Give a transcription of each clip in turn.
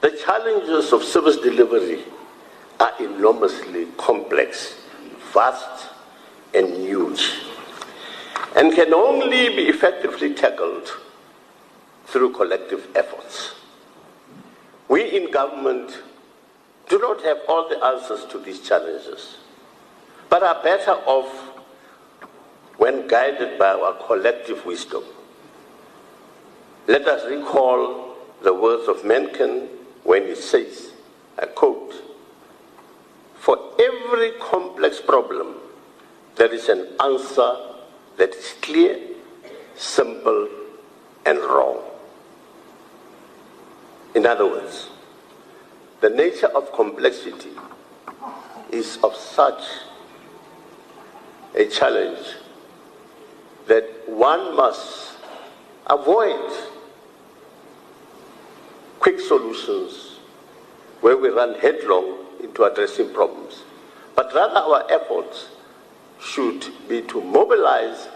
The challenges of service delivery are enormously complex, vast, and huge, and can only be effectively tackled through collective efforts. We in government do not have all the answers to these challenges, but are better off when guided by our collective wisdom. Let us recall the words of Mencken when he says, I quote, For every complex problem, there is an answer that is clear, simple, and wrong. In other words, the nature of complexity is of such a challenge that one must avoid quick solutions where we run headlong into addressing problems, but rather our efforts should be to mobilize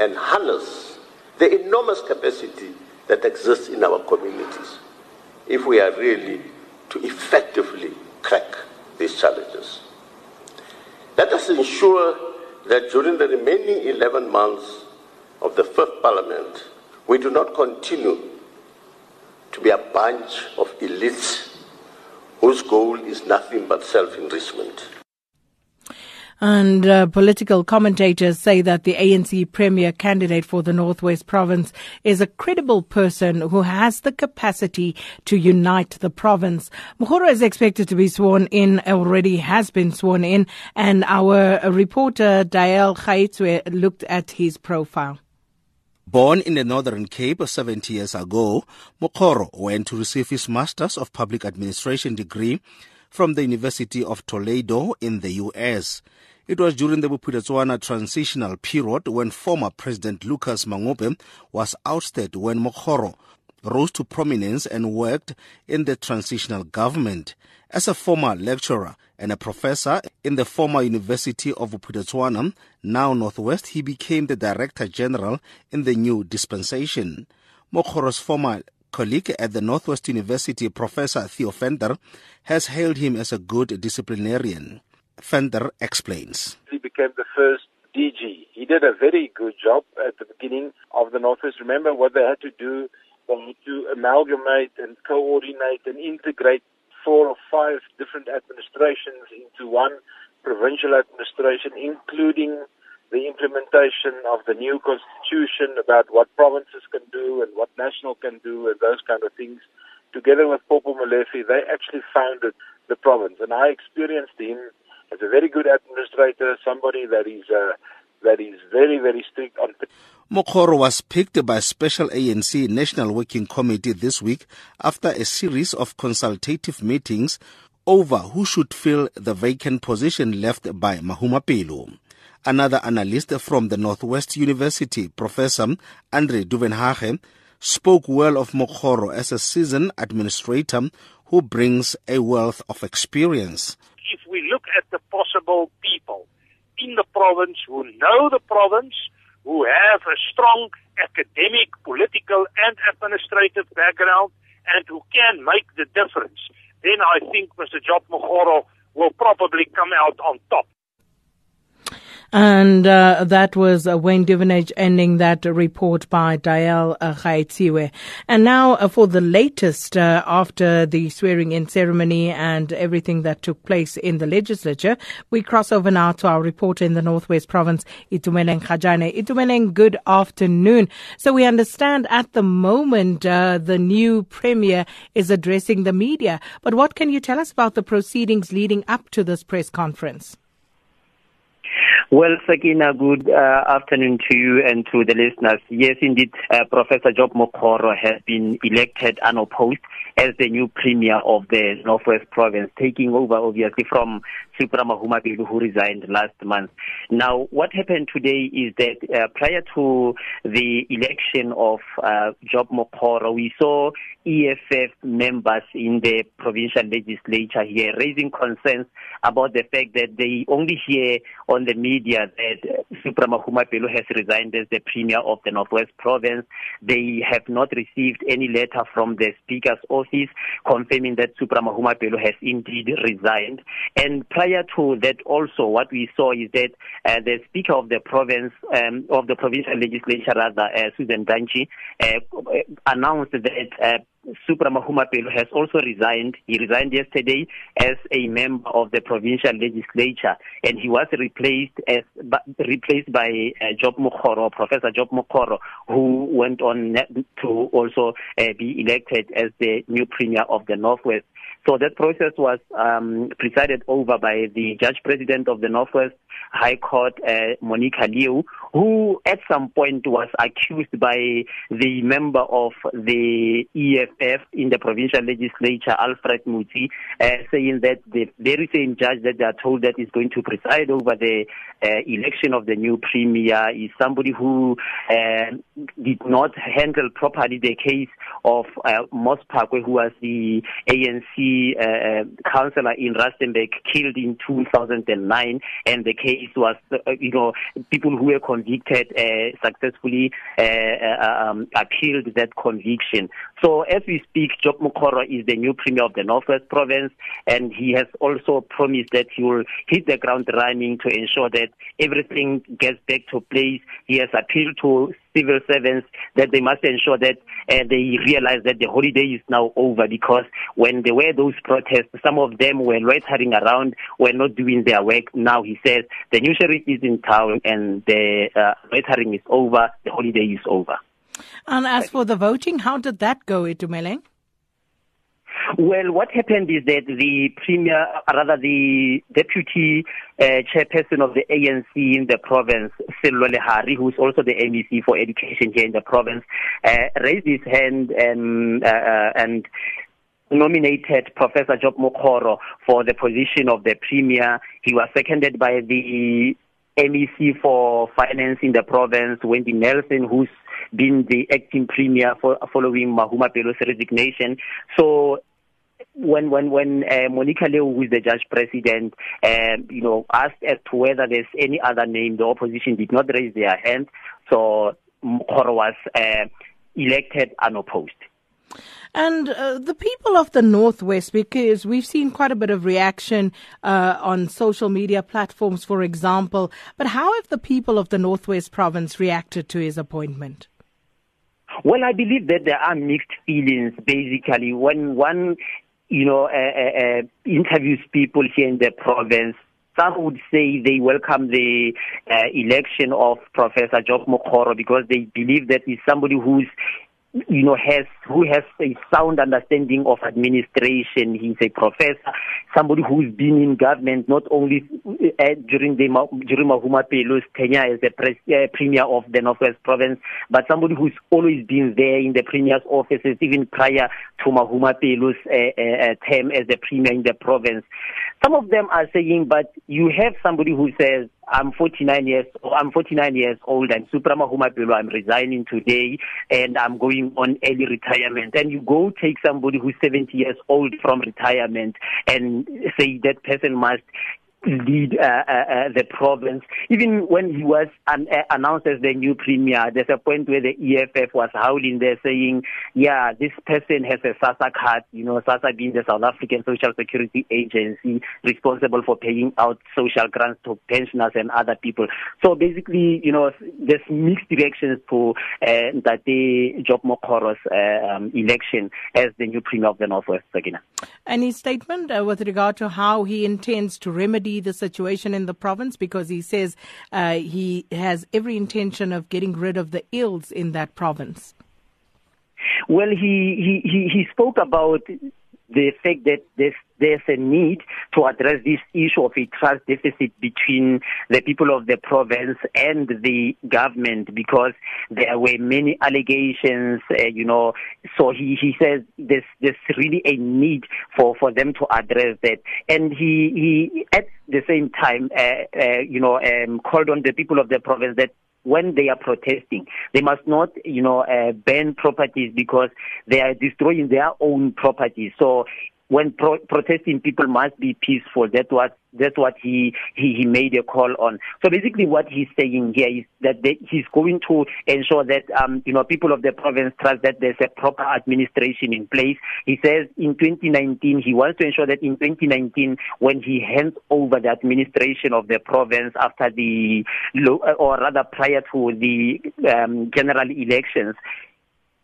and harness the enormous capacity that exists in our communities if we are really to effectively crack these challenges. Let us ensure that during the remaining 11 months of the fifth parliament, we do not continue to be a bunch of elites whose goal is nothing but self enrichment. And uh, political commentators say that the ANC premier candidate for the Northwest province is a credible person who has the capacity to unite the province. Mokgoro is expected to be sworn in, already has been sworn in, and our reporter Dael Khaitzwe looked at his profile. Born in the Northern Cape 70 years ago, Mokgoro went to receive his Master's of Public Administration degree from the University of Toledo in the US. It was during the Bophuthatswana transitional period when former President Lucas Mangope was ousted when Mokgoro rose to prominence and worked in the transitional government. As a former lecturer and a professor in the former University of Bophuthatswana, now Northwest, he became the Director General in the new dispensation. Mokgoro's former colleague at the Northwest University, Professor Theo Venter, has hailed him as a good disciplinarian. Venter explains. He became the first DG. He did a very good job at the beginning of the Northwest. Remember what they had to do? Had to amalgamate and coordinate and integrate four or five different administrations into one provincial administration, including the implementation of the new constitution about what provinces can do and what national can do and those kind of things. Together with Popo Molefe, they actually founded the province. And I experienced him as a very good administrator, somebody that is uh, that is very very strict on. Mokgoro was picked by Special ANC National Working Committee this week after a series of consultative meetings over who should fill the vacant position left by Mahumapelo. Another analyst from the Northwest University, Professor Andre Duvenhage, spoke well of Mokgoro as a seasoned administrator who brings a wealth of experience If we look at the possible people in the province who know the province, who have a strong academic, political, and administrative background, and who can make the difference, then I think Mr. Job Mokgoro will probably come out on top. And uh, that was uh, Wayne Duvenhage ending that report by Dael uh, And now uh, for the latest uh, after the swearing in ceremony and everything that took place in the legislature, we cross over now to our reporter in the Northwest Province, Itumeleng Khajane. Itumeleng, good afternoon. So we understand at the moment uh, the new premier is addressing the media. But what can you tell us about the proceedings leading up to this press conference? Well, Sakina, good uh, afternoon to you and to the listeners. Yes, indeed, uh, Professor Job Mokgoro has been elected unopposed as the new premier of the Northwest Province, taking over obviously from Supra Mahuma who resigned last month. Now, what happened today is that uh, prior to the election of uh, Job Mokgoro, we saw EFF members in the provincial legislature here raising concerns about the fact that they only hear on the media media that Supra Mahumapelo has resigned as the Premier of the Northwest Province. They have not received any letter from the Speaker's office confirming that Supra Mahumapelo has indeed resigned. And prior to that also, what we saw is that uh, the Speaker of the province, um, of the provincial legislature rather, uh, Susan Dantjie, uh, announced that Supra Mahumapelo has also resigned. He resigned yesterday as a member of the provincial legislature, and he was replaced as replaced by uh, Job Mokgoro, Professor Job Mokgoro, who went on to also uh, be elected as the new premier of the Northwest. So that process was um, presided over by the Judge President of the Northwest High Court, uh, Monica Leeuw, who at some point was accused by the member of the EFF in the provincial legislature, Alfred Motsi, uh, saying that the very same judge that they are told that is going to preside over the uh, election of the new premier is somebody who uh, did not handle properly the case of uh, Moss Phakoe, who was the ANC uh, uh, councillor in Rustenburg killed in 2009, and the case was, uh, you know, people who were convicted uh, successfully uh, uh, um, appealed that conviction. So as we speak, Job Mokgoro is the new premier of the Northwest Province, and he has also promised that he will hit the ground running to ensure that everything gets back to place. He has appealed to civil servants that they must ensure that uh, they realize that the holiday is now over because when there were those protests, some of them were loitering around, were not doing their work. Now he says the new sheriff is in town and the uh, loitering is over, the holiday is over. And as for the voting, how did that go, Itumeleng? Well, what happened is that the premier, rather the deputy uh, chairperson of the ANC in the province, Sello Lehare, who's also the MEC for education here in the province, uh, raised his hand and, uh, uh, and nominated Professor Job Mokgoro for the position of the premier. He was seconded by the MEC for finance in the province, Wendy Nelson, who's been the acting premier for, following Mahumapelo's resignation. So when when when uh, Monica Leeuw, who is the judge president, um, you know, asked as to whether there's any other name, the opposition did not raise their hand, so Mokgoro was uh, elected unopposed. And uh, the people of the Northwest, because we've seen quite a bit of reaction uh, on social media platforms, for example, but how have the people of the Northwest province reacted to his appointment? Well, I believe that there are mixed feelings. Basically, when one, you know, uh, uh, uh, interviews people here in the province, some would say they welcome the uh, election of Professor Job Mokgoro because they believe that he's somebody who's you know, has who has a sound understanding of administration. He's a professor, somebody who's been in government not only uh, during the during Mahumapelo's tenure as the pres, uh, premier of the Northwest Province, but somebody who's always been there in the premier's offices, even prior to Mahumapelo's uh, uh, term as the premier in the province. Some of them are saying, but you have somebody who says, I'm 49 years I'm 49 years old and Supra Mahumapelo I'm resigning today and I'm going on early retirement. And you go take somebody who's 70 years old from retirement and say that person must lead uh, uh, uh, the province. Even when he was an, uh, announced as the new premier, there's a point where the EFF was howling there saying, yeah, this person has a SASSA card, you know, SASSA being the South African Social Security Agency responsible for paying out social grants to pensioners and other people. So basically, you know, there's mixed reactions to uh, that the Job Mokgoro's uh, um, election as the new premier of the Northwest, Sakina. Any statement uh, with regard to how he intends to remedy the situation in the province because he says uh, he has every intention of getting rid of the ills in that province. Well, he, he, he spoke about the fact that there's, there's a need to address this issue of a trust deficit between the people of the province and the government because there were many allegations, uh, you know. So he, he says there's, there's really a need for, for them to address that. And he, he at the same time, uh, uh, you know, um, called on the people of the province that when they are protesting. They must not, you know, uh, ban properties because they are destroying their own properties. So when pro- protesting people must be peaceful. That's what that's what he, he he made a call on. So basically, what he's saying here is that they, he's going to ensure that um you know people of the province trust that there's a proper administration in place. He says in 2019 he wants to ensure that in 2019 when he hands over the administration of the province after the or rather prior to the um, general elections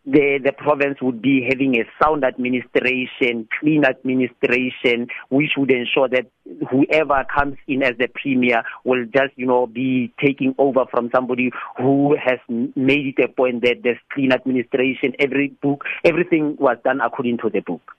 the the province would be having a sound administration, clean administration, which would ensure that whoever comes in as the premier will just you know be taking over from somebody who has made it a point that there's clean administration. Every book, everything was done according to the book.